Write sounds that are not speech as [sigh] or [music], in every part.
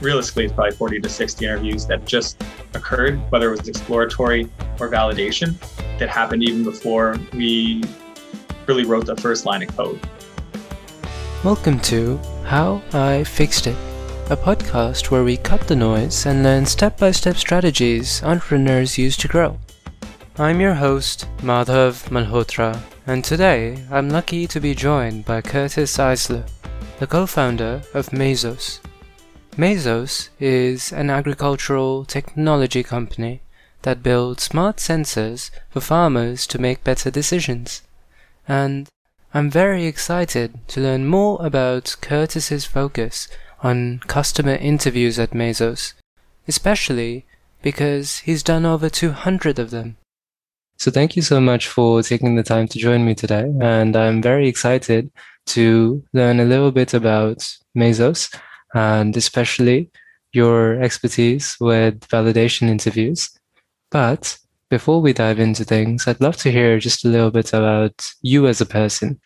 realistically, it's probably 40 to 60 interviews that just occurred, whether it was exploratory or validation, that happened even before we really wrote the first line of code. Welcome to How I Fixed It, a podcast where we cut the noise and learn step by step strategies entrepreneurs use to grow. I'm your host, Madhav Malhotra, and today I'm lucky to be joined by Curtis Eisler, the co founder of Mesos. Mesos is an agricultural technology company that builds smart sensors for farmers to make better decisions. And I'm very excited to learn more about Curtis's focus on customer interviews at Mesos, especially because he's done over 200 of them. So thank you so much for taking the time to join me today. And I'm very excited to learn a little bit about Mesos and especially your expertise with validation interviews. But before we dive into things, I'd love to hear just a little bit about you as a person.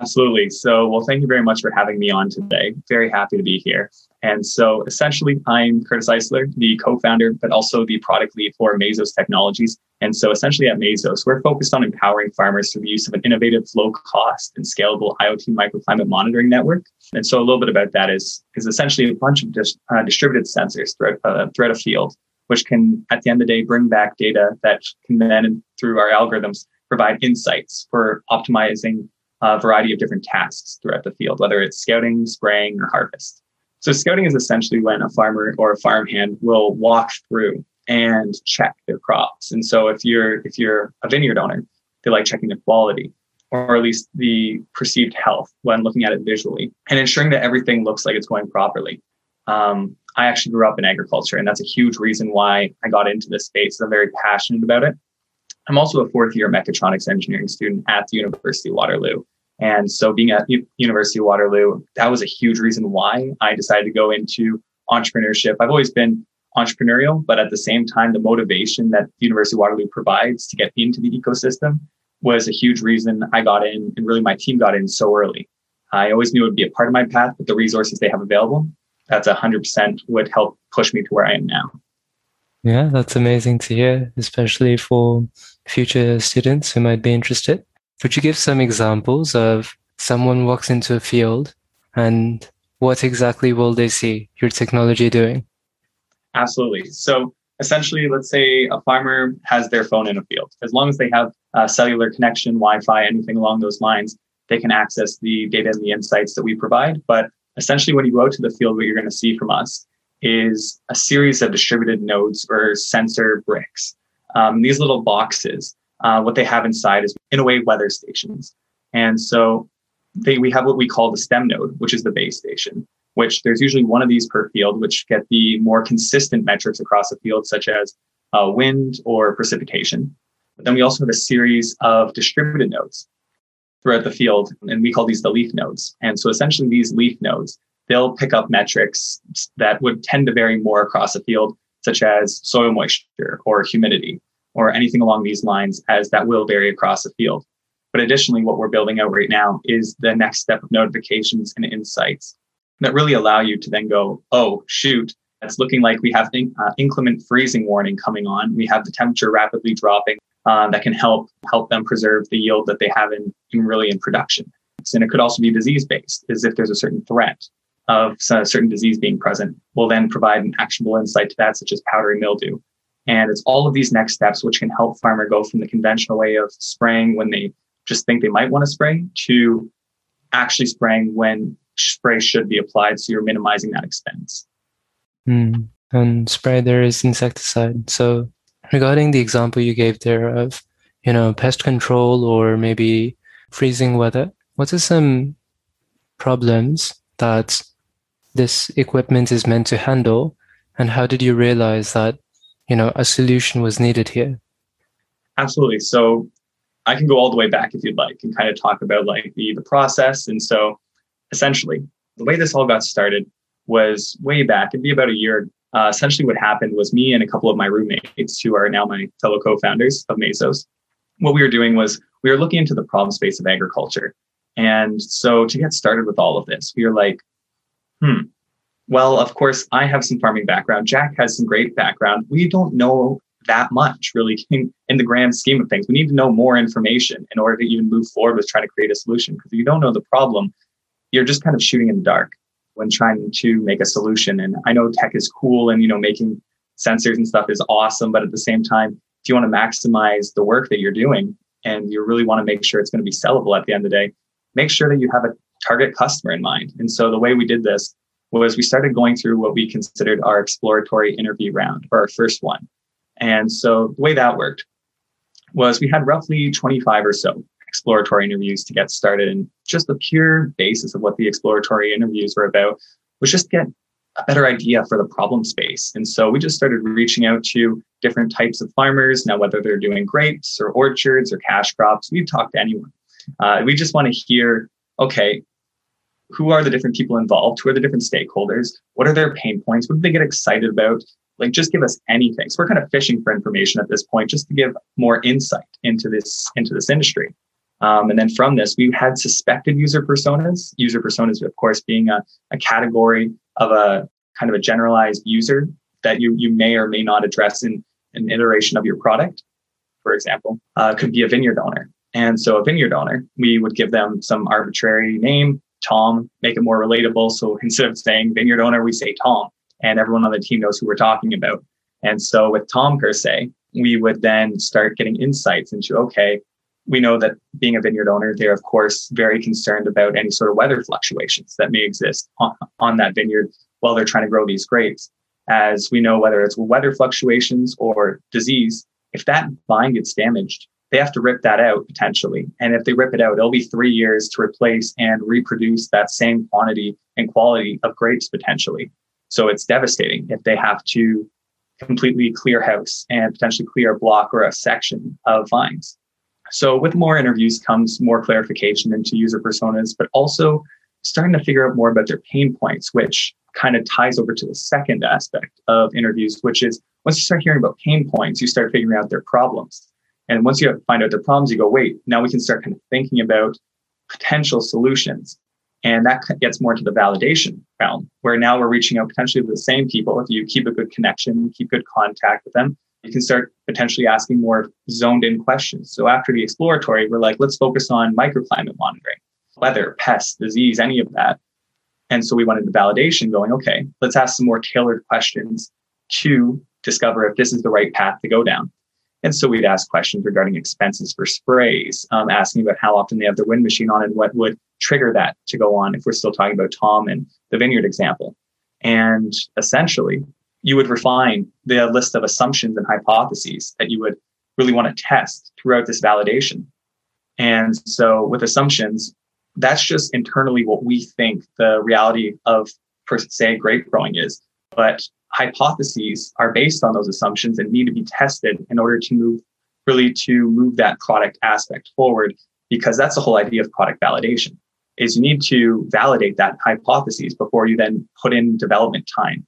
Absolutely. So, well, thank you very much for having me on today. Very happy to be here. And so, essentially, I'm Curtis Eisler, the co founder, but also the product lead for Mesos Technologies. And so, essentially, at Mesos, we're focused on empowering farmers through the use of an innovative, low cost, and scalable IoT microclimate monitoring network. And so, a little bit about that is, is essentially a bunch of dis, uh, distributed sensors throughout, uh, throughout a field, which can, at the end of the day, bring back data that can then, through our algorithms, provide insights for optimizing a variety of different tasks throughout the field, whether it's scouting, spraying, or harvest. So scouting is essentially when a farmer or a farmhand will walk through and check their crops. And so if you're if you're a vineyard owner, they like checking the quality or at least the perceived health when looking at it visually and ensuring that everything looks like it's going properly. Um, I actually grew up in agriculture, and that's a huge reason why I got into this space. I'm very passionate about it. I'm also a fourth year mechatronics engineering student at the University of Waterloo. And so being at U- University of Waterloo, that was a huge reason why I decided to go into entrepreneurship. I've always been entrepreneurial, but at the same time, the motivation that University of Waterloo provides to get into the ecosystem was a huge reason I got in and really my team got in so early. I always knew it would be a part of my path, but the resources they have available, that's 100% would help push me to where I am now. Yeah, that's amazing to hear, especially for future students who might be interested. Could you give some examples of someone walks into a field and what exactly will they see your technology doing? Absolutely. So essentially, let's say a farmer has their phone in a field. As long as they have a cellular connection, Wi-Fi, anything along those lines, they can access the data and the insights that we provide. But essentially, when you go to the field, what you're going to see from us is a series of distributed nodes or sensor bricks. Um, these little boxes uh, what they have inside is, in a way, weather stations. And so they, we have what we call the stem node, which is the base station, which there's usually one of these per field, which get the more consistent metrics across the field, such as uh, wind or precipitation. But then we also have a series of distributed nodes throughout the field, and we call these the leaf nodes. And so essentially, these leaf nodes, they'll pick up metrics that would tend to vary more across a field, such as soil moisture or humidity or anything along these lines, as that will vary across the field. But additionally, what we're building out right now is the next step of notifications and insights that really allow you to then go, oh, shoot, it's looking like we have uh, inclement freezing warning coming on. We have the temperature rapidly dropping uh, that can help help them preserve the yield that they have in, in really in production. And it could also be disease based, as if there's a certain threat of a certain disease being present, will then provide an actionable insight to that, such as powdery mildew. And it's all of these next steps which can help farmer go from the conventional way of spraying when they just think they might want to spray to actually spraying when spray should be applied. So you're minimizing that expense. Mm. And spray there is insecticide. So regarding the example you gave there of, you know, pest control or maybe freezing weather, what are some problems that this equipment is meant to handle? And how did you realize that you know a solution was needed here. Absolutely. So i can go all the way back if you'd like and kind of talk about like the the process. And so essentially the way this all got started was way back. It'd be about a year. Uh, essentially what happened was me and a couple of my roommates who are now my fellow co-founders of mesos what we were doing was we were looking into the problem space of agriculture. And so to get started with all of this we were like hmm Well, of course, I have some farming background. Jack has some great background. We don't know that much really in, in, the grand scheme of things. We need to know more information in order to even move forward with trying to create a solution. Because if you don't know the problem, you're just kind of shooting in the dark when trying to make a solution. And I know tech is cool and you know making sensors and stuff is awesome, but at the same time, if you want to maximize the work that you're doing and you really want to make sure it's going to be sellable at the end of the day, make sure that you have a target customer in mind. And so the way we did this was we started going through what we considered our exploratory interview round or our first one. And so the way that worked was we had roughly 25 or so exploratory interviews to get started. And just the pure basis of what the exploratory interviews were about was just get a better idea for the problem space. And so we just started reaching out to different types of farmers. Now, whether they're doing grapes or orchards or cash crops, we've talked to anyone. Uh, we just want to hear, okay, who are the different people involved? Who are the different stakeholders? What are their pain points? What do they get excited about? Like, just give us anything. So we're kind of fishing for information at this point, just to give more insight into this into this industry. Um, and then from this, we had suspected user personas. User personas, of course, being a, a category of a kind of a generalized user that you you may or may not address in an iteration of your product. For example, uh, could be a vineyard owner. And so a vineyard owner, we would give them some arbitrary name, Tom, make it more relatable. So instead of saying vineyard owner, we say Tom, and everyone on the team knows who we're talking about. And so with Tom per se, we would then start getting insights into okay, we know that being a vineyard owner, they're of course very concerned about any sort of weather fluctuations that may exist on, on that vineyard while they're trying to grow these grapes. As we know, whether it's weather fluctuations or disease, if that vine gets damaged, they have to rip that out potentially. And if they rip it out, it'll be three years to replace and reproduce that same quantity and quality of grapes potentially. So it's devastating if they have to completely clear house and potentially clear a block or a section of vines. So with more interviews comes more clarification into user personas, but also starting to figure out more about their pain points, which kind of ties over to the second aspect of interviews, which is once you start hearing about pain points, you start figuring out their problems. And once you find out the problems, you go, wait, now we can start kind of thinking about potential solutions. And that gets more to the validation realm, where now we're reaching out potentially to the same people. If you keep a good connection, keep good contact with them, you can start potentially asking more zoned in questions. So after the exploratory, we're like, let's focus on microclimate monitoring, weather, pests, disease, any of that. And so we wanted the validation going, okay, let's ask some more tailored questions to discover if this is the right path to go down. And so we'd ask questions regarding expenses for sprays, um, asking about how often they have their wind machine on and what would trigger that to go on if we're still talking about Tom and the vineyard example. And essentially, you would refine the list of assumptions and hypotheses that you would really want to test throughout this validation. And so with assumptions, that's just internally what we think the reality of, per se, grape growing is. But hypotheses are based on those assumptions and need to be tested in order to move really to move that product aspect forward because that's the whole idea of product validation is you need to validate that hypothesis before you then put in development time.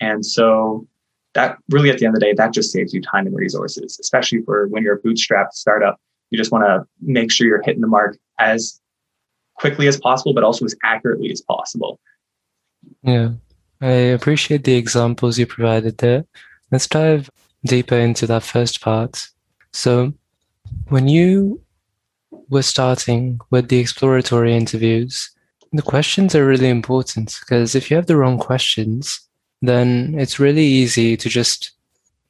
And so that really at the end of the day that just saves you time and resources especially for when you're a bootstrapped startup. You just want to make sure you're hitting the mark as quickly as possible but also as accurately as possible. Yeah I appreciate the examples you provided there. Let's dive deeper into that first part. So, when you were starting with the exploratory interviews, the questions are really important because if you have the wrong questions, then it's really easy to just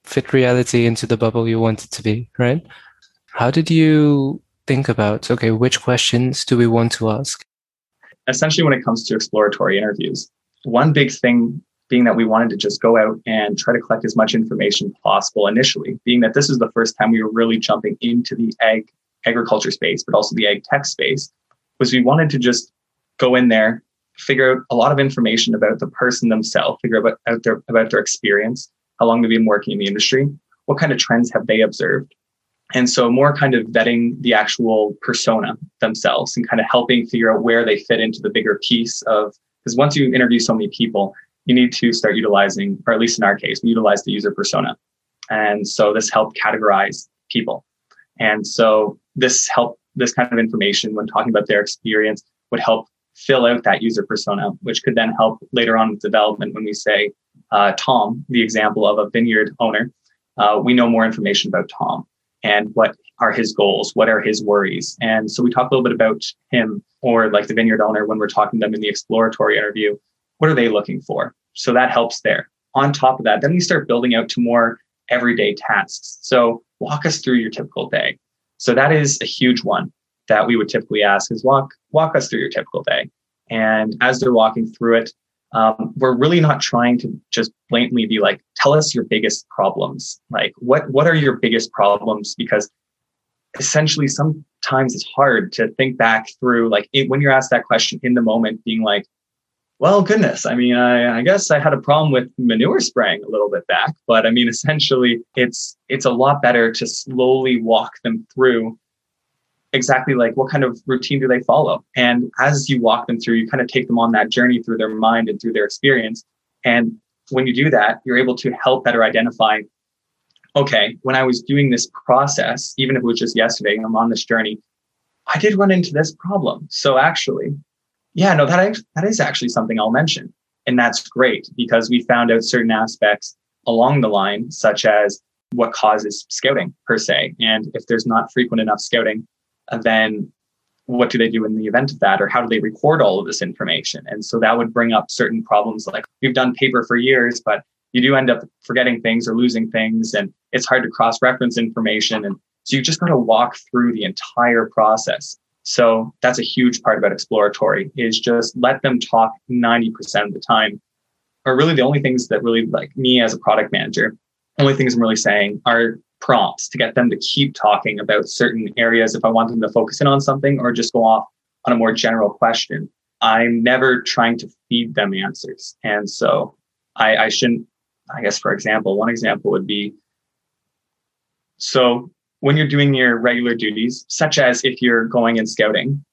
fit reality into the bubble you want it to be, right? How did you think about, okay, which questions do we want to ask? Essentially, when it comes to exploratory interviews, one big thing being that we wanted to just go out and try to collect as much information possible initially, being that this is the first time we were really jumping into the ag agriculture space, but also the ag tech space, was we wanted to just go in there, figure out a lot of information about the person themselves, figure out, out their, about their experience, how long they've been working in the industry, what kind of trends have they observed. And so more kind of vetting the actual persona themselves and kind of helping figure out where they fit into the bigger piece of because once you interview so many people, you need to start utilizing, or at least in our case, we utilize the user persona. And so this helped categorize people. And so this help, this kind of information when talking about their experience would help fill out that user persona, which could then help later on with development when we say uh, Tom, the example of a vineyard owner. Uh, we know more information about Tom and what are his goals, what are his worries. And so we talk a little bit about him or like the vineyard owner when we're talking to them in the exploratory interview. What are they looking for? So that helps there. On top of that, then we start building out to more everyday tasks. So walk us through your typical day. So that is a huge one that we would typically ask is walk walk us through your typical day. And as they're walking through it, um, we're really not trying to just blatantly be like, tell us your biggest problems. Like, what what are your biggest problems? Because essentially, sometimes it's hard to think back through. Like it, when you're asked that question in the moment, being like, well, goodness, I mean, I, I guess I had a problem with manure spraying a little bit back, but I mean, essentially, it's it's a lot better to slowly walk them through exactly like what kind of routine do they follow and as you walk them through you kind of take them on that journey through their mind and through their experience and when you do that you're able to help better identify okay when i was doing this process even if it was just yesterday i'm on this journey i did run into this problem. So actually yeah no that that is actually something i'll mention. And that's great because we found out certain aspects along the line such as what causes scouting per se. And if there's not frequent enough scouting uh, then what do they do in the event of that? Or how do they record all of this information? And so that would bring up certain problems like we've done paper for years but you do end up forgetting things or losing things and it's hard to cross reference information and so you just got to walk through the entire process so that's a huge part about exploratory is just let them talk 90% of the time or really the only things that really like me as a product manager only things i'm really saying are prompts to get them to keep talking about certain areas if I want them to focus in on something or just go off on a more general question. I'm never trying to feed them answers. And so I, I shouldn't, I guess, for example, one example would be so when you're doing your regular duties, such as if you're going and scouting,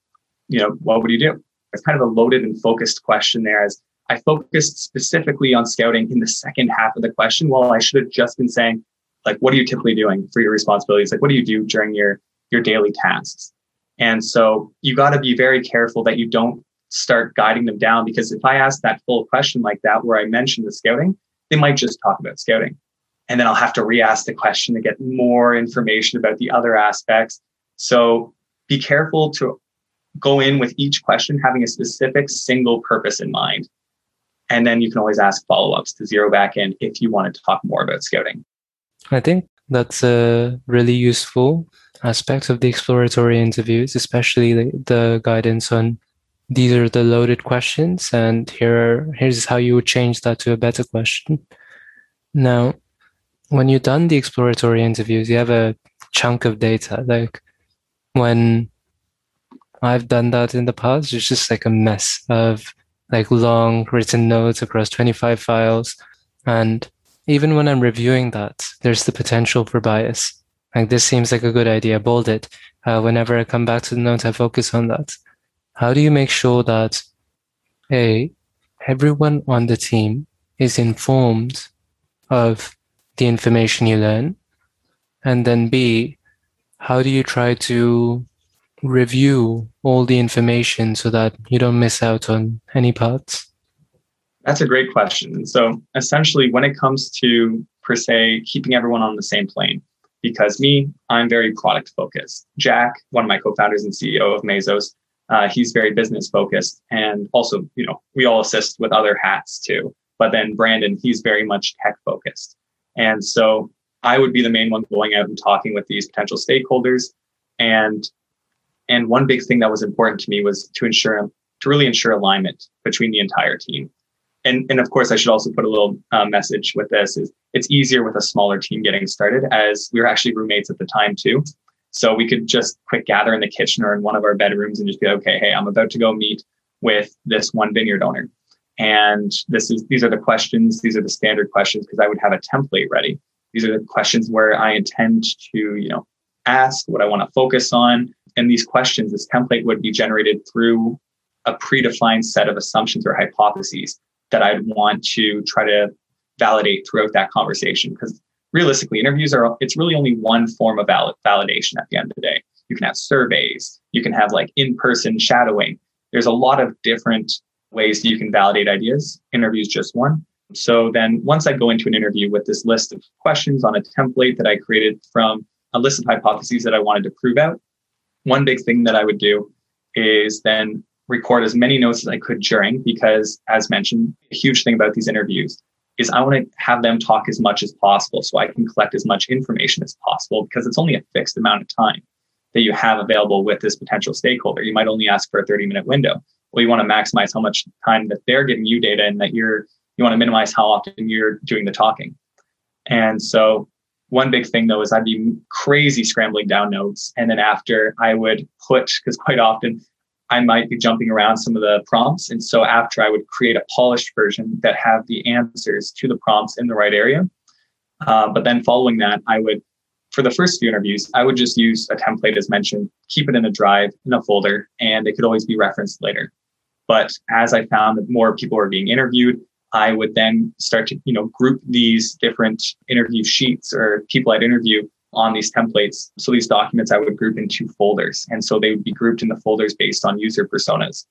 you know, what would you do? It's kind of a loaded and focused question there as I focused specifically on scouting in the second half of the question. While I should have just been saying, like what are you typically doing for your responsibilities like what do you do during your your daily tasks and so you got to be very careful that you don't start guiding them down because if i ask that full question like that where i mentioned the scouting they might just talk about scouting. And then i'll have to re-ask the question to get more information about the other aspects. So be careful to go in with each question having a specific single purpose in mind. And then you can always ask follow-ups to zero back in if you want to talk more about scouting. I think that's a really useful aspect of the exploratory interviews, especially the, the guidance on these are the loaded questions, and here are, here's how you would change that to a better question. Now, when you've done the exploratory interviews, you have a chunk of data. Like when I've done that in the past, it's just like a mess of like long written notes across 25 files. And even when I'm reviewing that, there's the potential for bias. Like this seems like a good idea, bold it. Uh, whenever I come back to the notes, I focus on that. How do you make sure that A, everyone on the team is informed of the information you learn? And then B, how do you try to review all the information so that you don't miss out on any parts? That's a great question. So essentially, when it comes to per se keeping everyone on the same plane, because me, I'm very product focused. Jack, one of my co-founders and CEO of Mesos, uh, he's very business focused, and also, you know, we all assist with other hats too. But then Brandon, he's very much tech focused, and so I would be the main one going out and talking with these potential stakeholders, and and one big thing that was important to me was to ensure to really ensure alignment between the entire team. And and of course i should also put a little uh, message with this is it's easier with a smaller team getting started as we were actually roommates at the time too so we could just quick gather in the kitchen or in one of our bedrooms and just be okay hey i'm about to go meet with this one vineyard owner. And this is these are the questions these are the standard questions because i would have a template ready. These are the questions where i intend to you know ask what i want to focus on. And these questions this template would be generated through a predefined set of assumptions or hypotheses that I'd want to try to validate throughout that conversation. Because realistically, interviews are, it's really only one form of valid, validation at the end of the day. You can have surveys, you can have like in person shadowing. there's a lot of different ways you can validate ideas. Interviews just one. So then once I go into an interview with this list of questions on a template that I created from a list of hypotheses that I wanted to prove out, one big thing that I would do is then record as many notes as I could during, because as mentioned, a huge thing about these interviews is I want to have them talk as much as possible so I can collect as much information as possible because it's only a fixed amount of time that you have available with this potential stakeholder. You might only ask for a 30 minute window. Well, you want to maximize how much time that they're giving you data and that you're, you want to minimize how often you're doing the talking. And so one big thing though is I'd be crazy scrambling down notes. And then after I would put, because quite often I might be jumping around some of the prompts. And so after I would create a polished version that have the answers to the prompts in the right area. Uh, but then following that, I would, for the first few interviews, I would just use a template as mentioned, keep it in a drive, in a folder, and it could always be referenced later. But as I found that more people were being interviewed, I would then start to, you know, group these different interview sheets or people I'd interview on these templates. So these documents I would group into folders. And so they would be grouped in the folders based on user personas.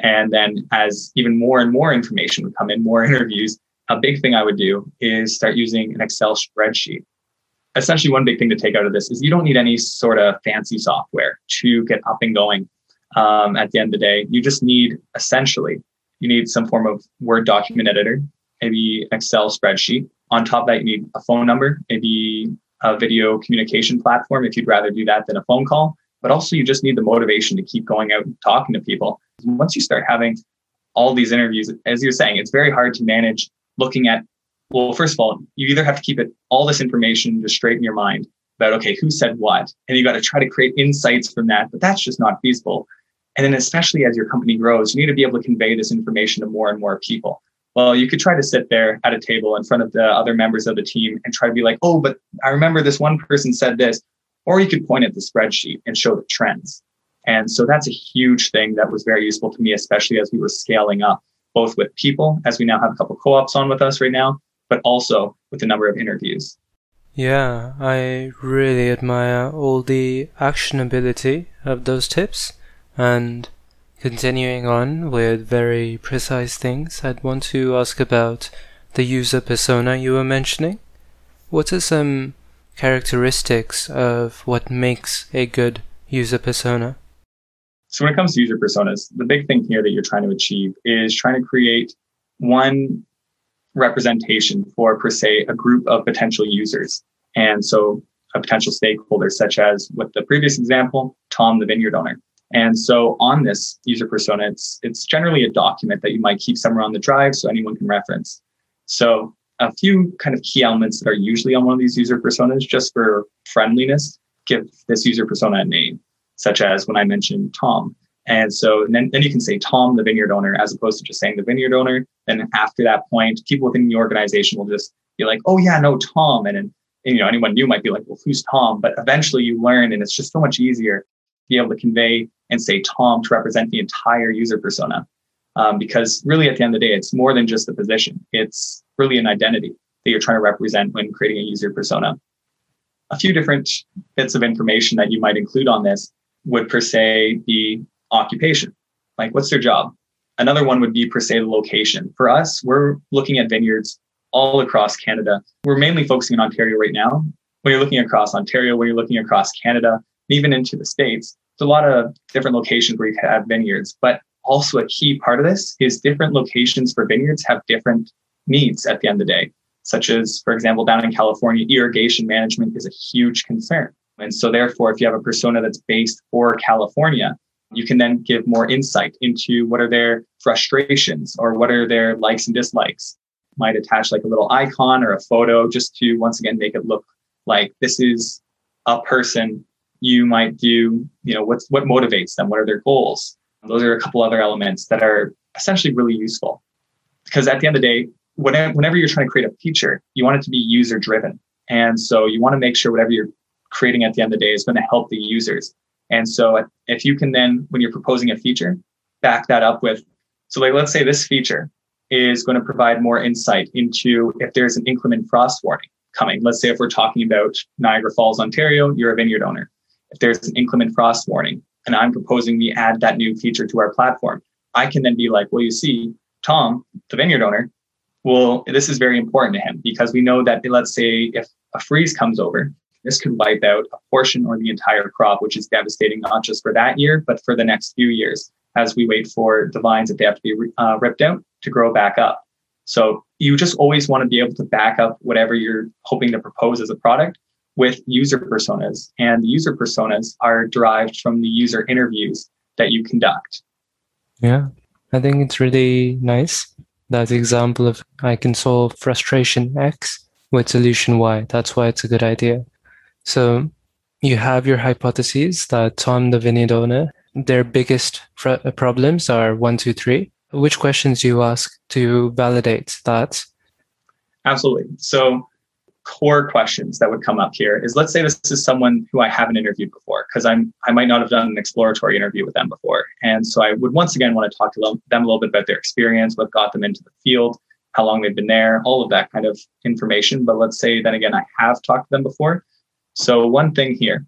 And then as even more and more information would come in, more [laughs] interviews, a big thing I would do is start using an Excel spreadsheet. Essentially, one big thing to take out of this is you don't need any sort of fancy software to get up and going. Um, at the end of the day, you just need essentially, you need some form of Word document editor, maybe Excel spreadsheet. On top of that, you need a phone number, maybe a video communication platform if you'd rather do that than a phone call. But also, you just need the motivation to keep going out and talking to people. Once you start having all these interviews, as you're saying, it's very hard to manage looking at, well, first of all, you either have to keep it all this information just straight in your mind about, okay, who said what? And you got to try to create insights from that, but that's just not feasible. And then, especially as your company grows, you need to be able to convey this information to more and more people. Well, you could try to sit there at a table in front of the other members of the team and try to be like, oh, but I remember this one person said this. Or you could point at the spreadsheet and show the trends. And so that's a huge thing that was very useful to me, especially as we were scaling up, both with people, as we now have a couple co ops on with us right now, but also with the number of interviews. Yeah, I really admire all the actionability of those tips. And Continuing on with very precise things, I'd want to ask about the user persona you were mentioning. What are some characteristics of what makes a good user persona? So, when it comes to user personas, the big thing here that you're trying to achieve is trying to create one representation for, per se, a group of potential users. And so, a potential stakeholder, such as with the previous example, Tom, the vineyard owner. And so on this user persona, it's, it's generally a document that you might keep somewhere on the drive so anyone can reference. So a few kind of key elements that are usually on one of these user personas, just for friendliness, give this user persona a name, such as when I mentioned Tom. And so and then, then you can say Tom, the vineyard owner, as opposed to just saying the vineyard owner. Then after that point, people within the organization will just be like, oh yeah, no, Tom. And, and, and you know, anyone new might be like, well, who's Tom? But eventually you learn and it's just so much easier be able to convey and say Tom to represent the entire user persona. Um, because really, at the end of the day, it's more than just the position. It's really an identity that you're trying to represent when creating a user persona. A few different bits of information that you might include on this would per se be occupation. Like, what's their job? Another one would be per se the location. For us, we're looking at vineyards all across Canada. We're mainly focusing on Ontario right now. When you're looking across Ontario, when you're looking across Canada, even into the States, there's a lot of different locations where you have vineyards. But also a key part of this is different locations for vineyards have different needs at the end of the day, such as, for example, down in California, irrigation management is a huge concern. And so therefore, if you have a persona that's based for California, you can then give more insight into what are their frustrations or what are their likes and dislikes. Might attach like a little icon or a photo just to once again make it look like this is a person you might do, you know, what's what motivates them, what are their goals. Those are a couple other elements that are essentially really useful. Because at the end of the day, whenever, whenever you're trying to create a feature, you want it to be user driven. And so you want to make sure whatever you're creating at the end of the day is going to help the users. And so if you can then, when you're proposing a feature, back that up with, so like, let's say this feature is going to provide more insight into if there's an inclement frost warning coming. Let's say if we're talking about Niagara Falls, Ontario, you're a vineyard owner if there's an inclement frost warning and I'm proposing we add that new feature to our platform, I can then be like, well, you see, Tom, the vineyard owner, well, this is very important to him because we know that let's say if a freeze comes over, this could wipe out a portion or the entire crop, which is devastating not just for that year, but for the next few years as we wait for the vines that they have to be uh, ripped out to grow back up. So you just always want to be able to back up whatever you're hoping to propose as a product with user personas. And the user personas are derived from the user interviews that you conduct. Yeah, I think it's really nice. That example of I can solve frustration X with solution Y. That's why it's a good idea. So you have your hypotheses that Tom, the vineyard owner, their biggest fr- uh, problems are one, two, three. Which questions do you ask to validate that? Absolutely. So core questions that would come up here is let's say this is someone who I haven't interviewed before because I'm I might not have done an exploratory interview with them before. And so I would once again want to talk to them, a little bit about their experience, what got them into the field, how long they've been there, all of that kind of information. But let's say then again I have talked to them before. So one thing here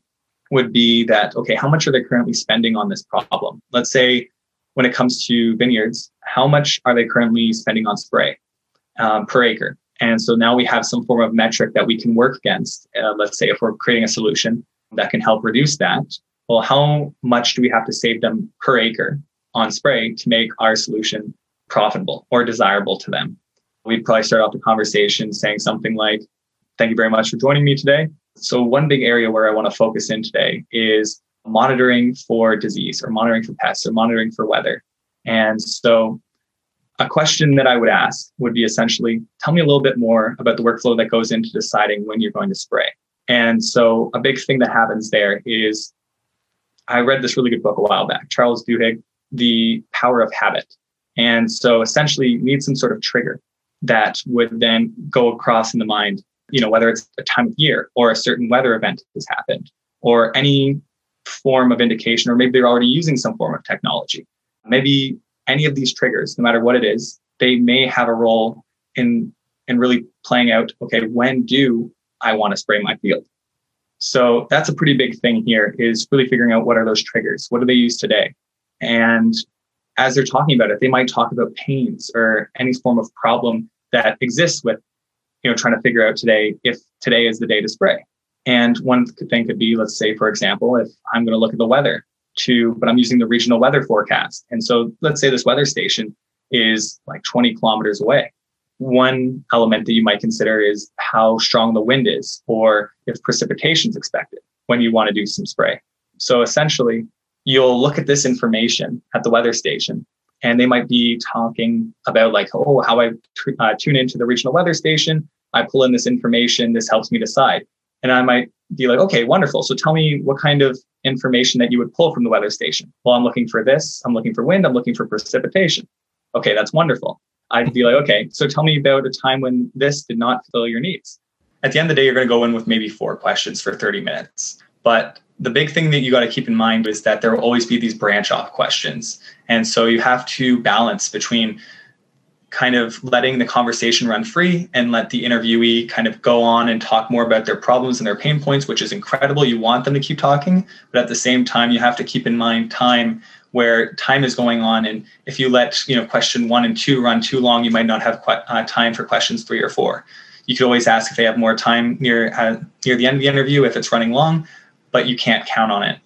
would be that okay, how much are they currently spending on this problem? Let's say when it comes to vineyards, how much are they currently spending on spray um, per acre? And so now we have some form of metric that we can work against. Uh, let's say if we're creating a solution that can help reduce that, well, how much do we have to save them per acre on spray to make our solution profitable or desirable to them? We'd probably start off the conversation saying something like, Thank you very much for joining me today. So, one big area where I want to focus in today is monitoring for disease or monitoring for pests or monitoring for weather. And so, a question that I would ask would be essentially tell me a little bit more about the workflow that goes into deciding when you're going to spray. And so a big thing that happens there is I read this really good book a while back, Charles Duhigg, The Power of Habit. And so essentially you need some sort of trigger that would then go across in the mind, you know, whether it's a time of year or a certain weather event has happened or any form of indication, or maybe they're already using some form of technology. Maybe any of these triggers, no matter what it is, they may have a role in in really playing out. Okay, when do I want to spray my field? So that's a pretty big thing here. Is really figuring out what are those triggers. What do they use today? And as they're talking about it, they might talk about pains or any form of problem that exists with, you know, trying to figure out today if today is the day to spray. And one thing could be, let's say, for example, if I'm going to look at the weather to, but I'm using the regional weather forecast. And so let's say this weather station is like 20 kilometers away. One element that you might consider is how strong the wind is or if precipitation is expected when you want to do some spray. So essentially, you'll look at this information at the weather station and they might be talking about like, oh, how I t- uh, tune into the regional weather station. I pull in this information. This helps me decide. And I might be like, okay, wonderful. So tell me what kind of information that you would pull from the weather station. Well, I'm looking for this. I'm looking for wind. I'm looking for precipitation. Okay, that's wonderful. I'd be like, okay, so tell me about a time when this did not fulfill your needs. At the end of the day, you're going to go in with maybe four questions for 30 minutes. But the big thing that you got to keep in mind is that there will always be these branch off questions. And so you have to balance between kind of letting the conversation run free and let the interviewee kind of go on and talk more about their problems and their pain points, which is incredible. You want them to keep talking, but at the same time, you have to keep in mind time where time is going on. And if you let you know question one and two run too long, you might not have uh, time for questions three or four. You could always ask if they have more time near uh, near the end of the interview if it's running long, but you can't count on it.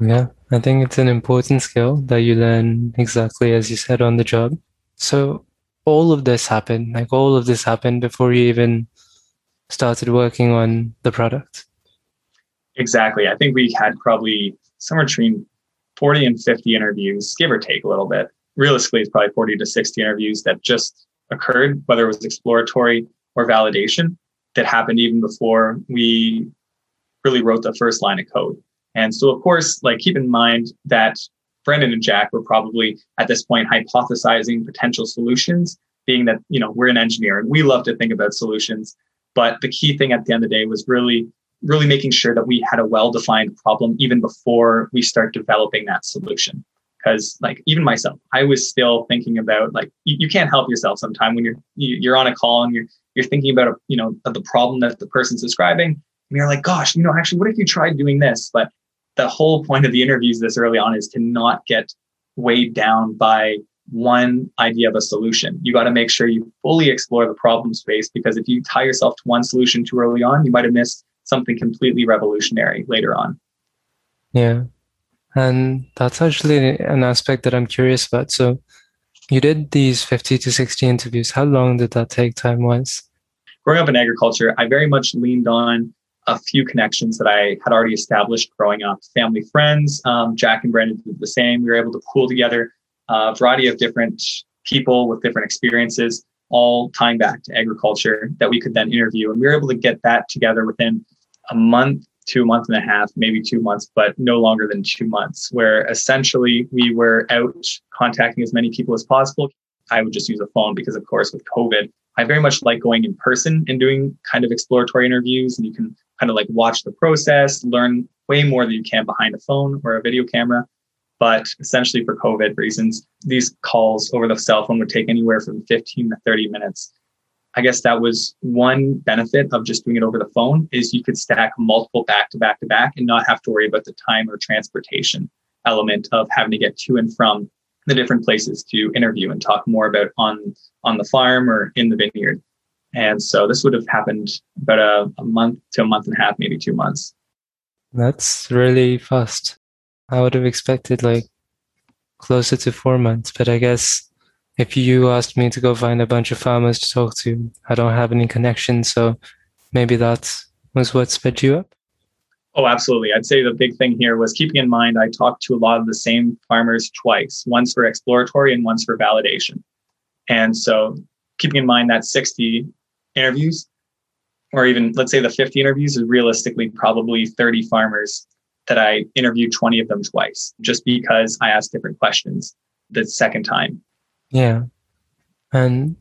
Yeah, I think it's an important skill that you learn exactly as you said on the job. So all of this happened, like all of this happened before you even started working on the product? Exactly. I think we had probably somewhere between 40 and 50 interviews, give or take a little bit. Realistically, it's probably 40 to 60 interviews that just occurred, whether it was exploratory or validation, that happened even before we really wrote the first line of code. And so, of course, like keep in mind that Brendan and Jack were probably at this point hypothesizing potential solutions, being that, you know, we're an engineer and we love to think about solutions. But the key thing at the end of the day was really, really making sure that we had a well-defined problem even before we start developing that solution. Because like even myself, I was still thinking about like you, you can't help yourself sometime when you're you, are you are on a call and you're you're thinking about a, you know the problem that the person's describing and you're like gosh you know actually what if you tried doing this but the whole point of the interviews this early on is to not get weighed down by one idea of a solution. You got to make sure you fully explore the problem space because if you tie yourself to one solution too early on, you might have missed something completely revolutionary later on. Yeah. And that's actually an aspect that I'm curious about. So you did these 50 to 60 interviews. How long did that take time wise? Growing up in agriculture, I very much leaned on a few connections that I had already established growing up. Family friends, um, Jack and Brandon did the same. We were able to pool together a variety of different people with different experiences, all tying back to agriculture that we could then interview. And we were able to get that together within a month to a month and a half, maybe two months, but no longer than two months, where essentially we were out contacting as many people as possible. I would just use a phone because, of course, with COVID, I very much like going in person and doing kind of exploratory interviews. And you can kind of like watch the process, learn way more than you can behind a phone or a video camera. But essentially, for COVID reasons, these calls over the cell phone would take anywhere from 15 to 30 minutes. I guess that was one benefit of just doing it over the phone is you could stack multiple back to back to back and not have to worry about the time or transportation element of having to get to and from the different places to interview and talk more about on on the farm or in the vineyard. And so this would have happened about a, a month to a month and a half, maybe two months. That's really fast. I would have expected like closer to four months, but I guess if you asked me to go find a bunch of farmers to talk to, I don't have any connections. So maybe that was what sped you up. Oh, absolutely. I'd say the big thing here was keeping in mind I talked to a lot of the same farmers twice, once for exploratory and once for validation. And so keeping in mind that 60 interviews, or even let's say the 50 interviews, is realistically probably 30 farmers that I interviewed 20 of them twice, just because I asked different questions the second time. Yeah. And,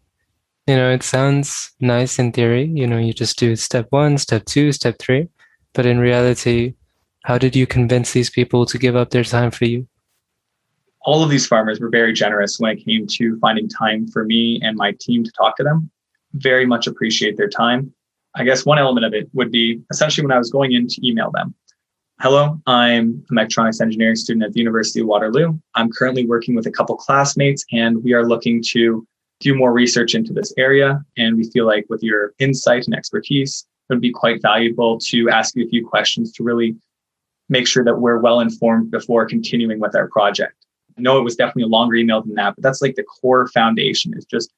you know, it sounds nice in theory. You know, you just do step one, step two, step three. But in reality, how did you convince these people to give up their time for you? All of these farmers were very generous when it came to finding time for me and my team to talk to them. Very much appreciate their time. I guess one element of it would be essentially when I was going in to email them. Hello, I'm a mechatronics engineering student at the University of Waterloo. I'm currently working with a couple classmates, and we are looking to do more research into this area. And we feel like with your insight and expertise, it would be quite valuable to ask you a few questions to really make sure that we're well informed before continuing with our project. I know it was definitely a longer email than that, but that's like the core foundation is just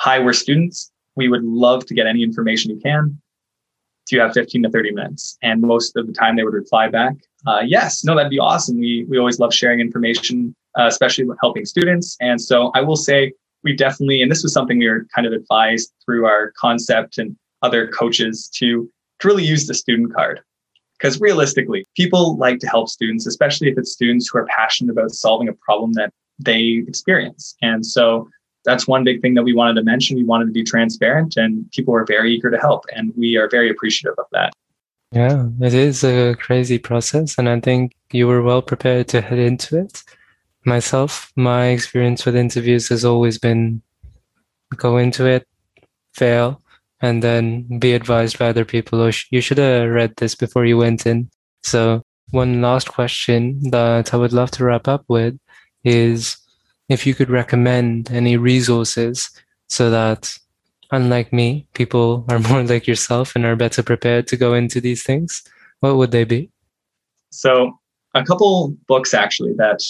hi, we're students. We would love to get any information you can do you have 15 to 30 minutes? And most of the time they would reply back, uh, yes, no, that'd be awesome. We, we always love sharing information, uh, especially helping students. And so I will say we definitely, and this was something we were kind of advised through our concept and other coaches to, to really use the student card. Because realistically, people like to help students, especially if it's students who are passionate about solving a problem that they experience. And so that's one big thing that we wanted to mention. We wanted to be transparent, and people were very eager to help, and we are very appreciative of that. Yeah, it is a crazy process, and I think you were well prepared to head into it. Myself, my experience with interviews has always been go into it, fail, and then be advised by other people. Oh, or you should have read this before you went in. So, one last question that I would love to wrap up with is if you could recommend any resources so that unlike me people are [laughs] more like yourself and are better prepared to go into these things what would they be? So a couple books actually that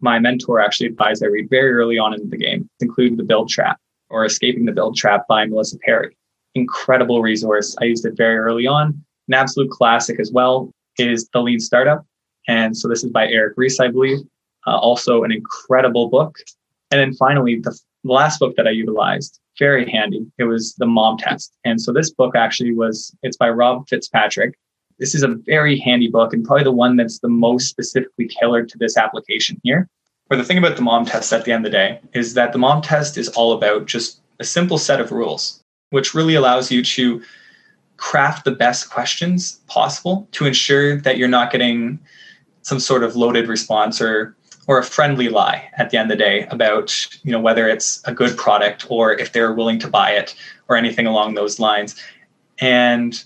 my mentor actually advised i read very early on in the game include the build trap or escaping the build trap by melissa Perri. incredible resource. I used it very early on. An absolute classic as well. Is the lean startup and so this is by eric ries i believe uh, also an incredible book. And then finally, the last book that I utilized, very handy. It was The Mom Test. And so this book actually was, it's by Rob Fitzpatrick. This is a very handy book and probably the one that's the most specifically tailored to this application here. But the thing about the mom test at the end of the day is that the mom test is all about just a simple set of rules, which really allows you to craft the best questions possible to ensure that you're not getting some sort of loaded response or or a friendly lie at the end of the day about you know whether it's a good product or if they're willing to buy it or anything along those lines and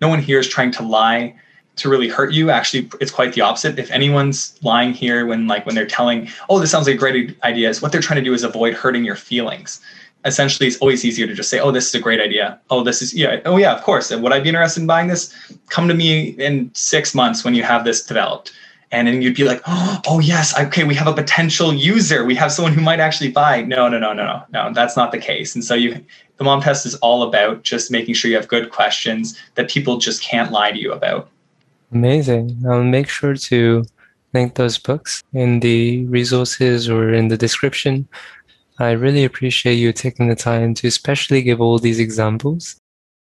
no one here is trying to lie to really hurt you. Actually, it's quite the opposite. If anyone's lying here when like when they're telling, oh, this sounds like a great idea, is what they're trying to do is avoid hurting your feelings. Essentially, it's always easier to just say, oh, this is a great idea. Oh, this is yeah. Oh yeah, of course. And would I be interested in buying this? Come to me in six months when you have this developed. And then you'd be like, [gasps] oh, yes, okay, we have a potential user. We have someone who might actually buy. No, no, no, no, no, no, that's not the case. And so you the mom test is all about just making sure you have good questions that people just can't lie to you about. Amazing. I'll make sure to link those books in the resources or in the description. I really appreciate you taking the time to especially give all these examples.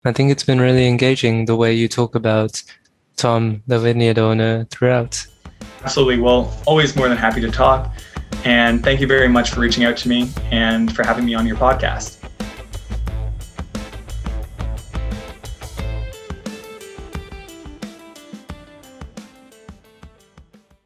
I think it's been really engaging the way you talk about Tom, the vineyard owner, throughout. Absolutely. Well, always more than happy to talk. And thank you very much for reaching out to me and for having me on your podcast.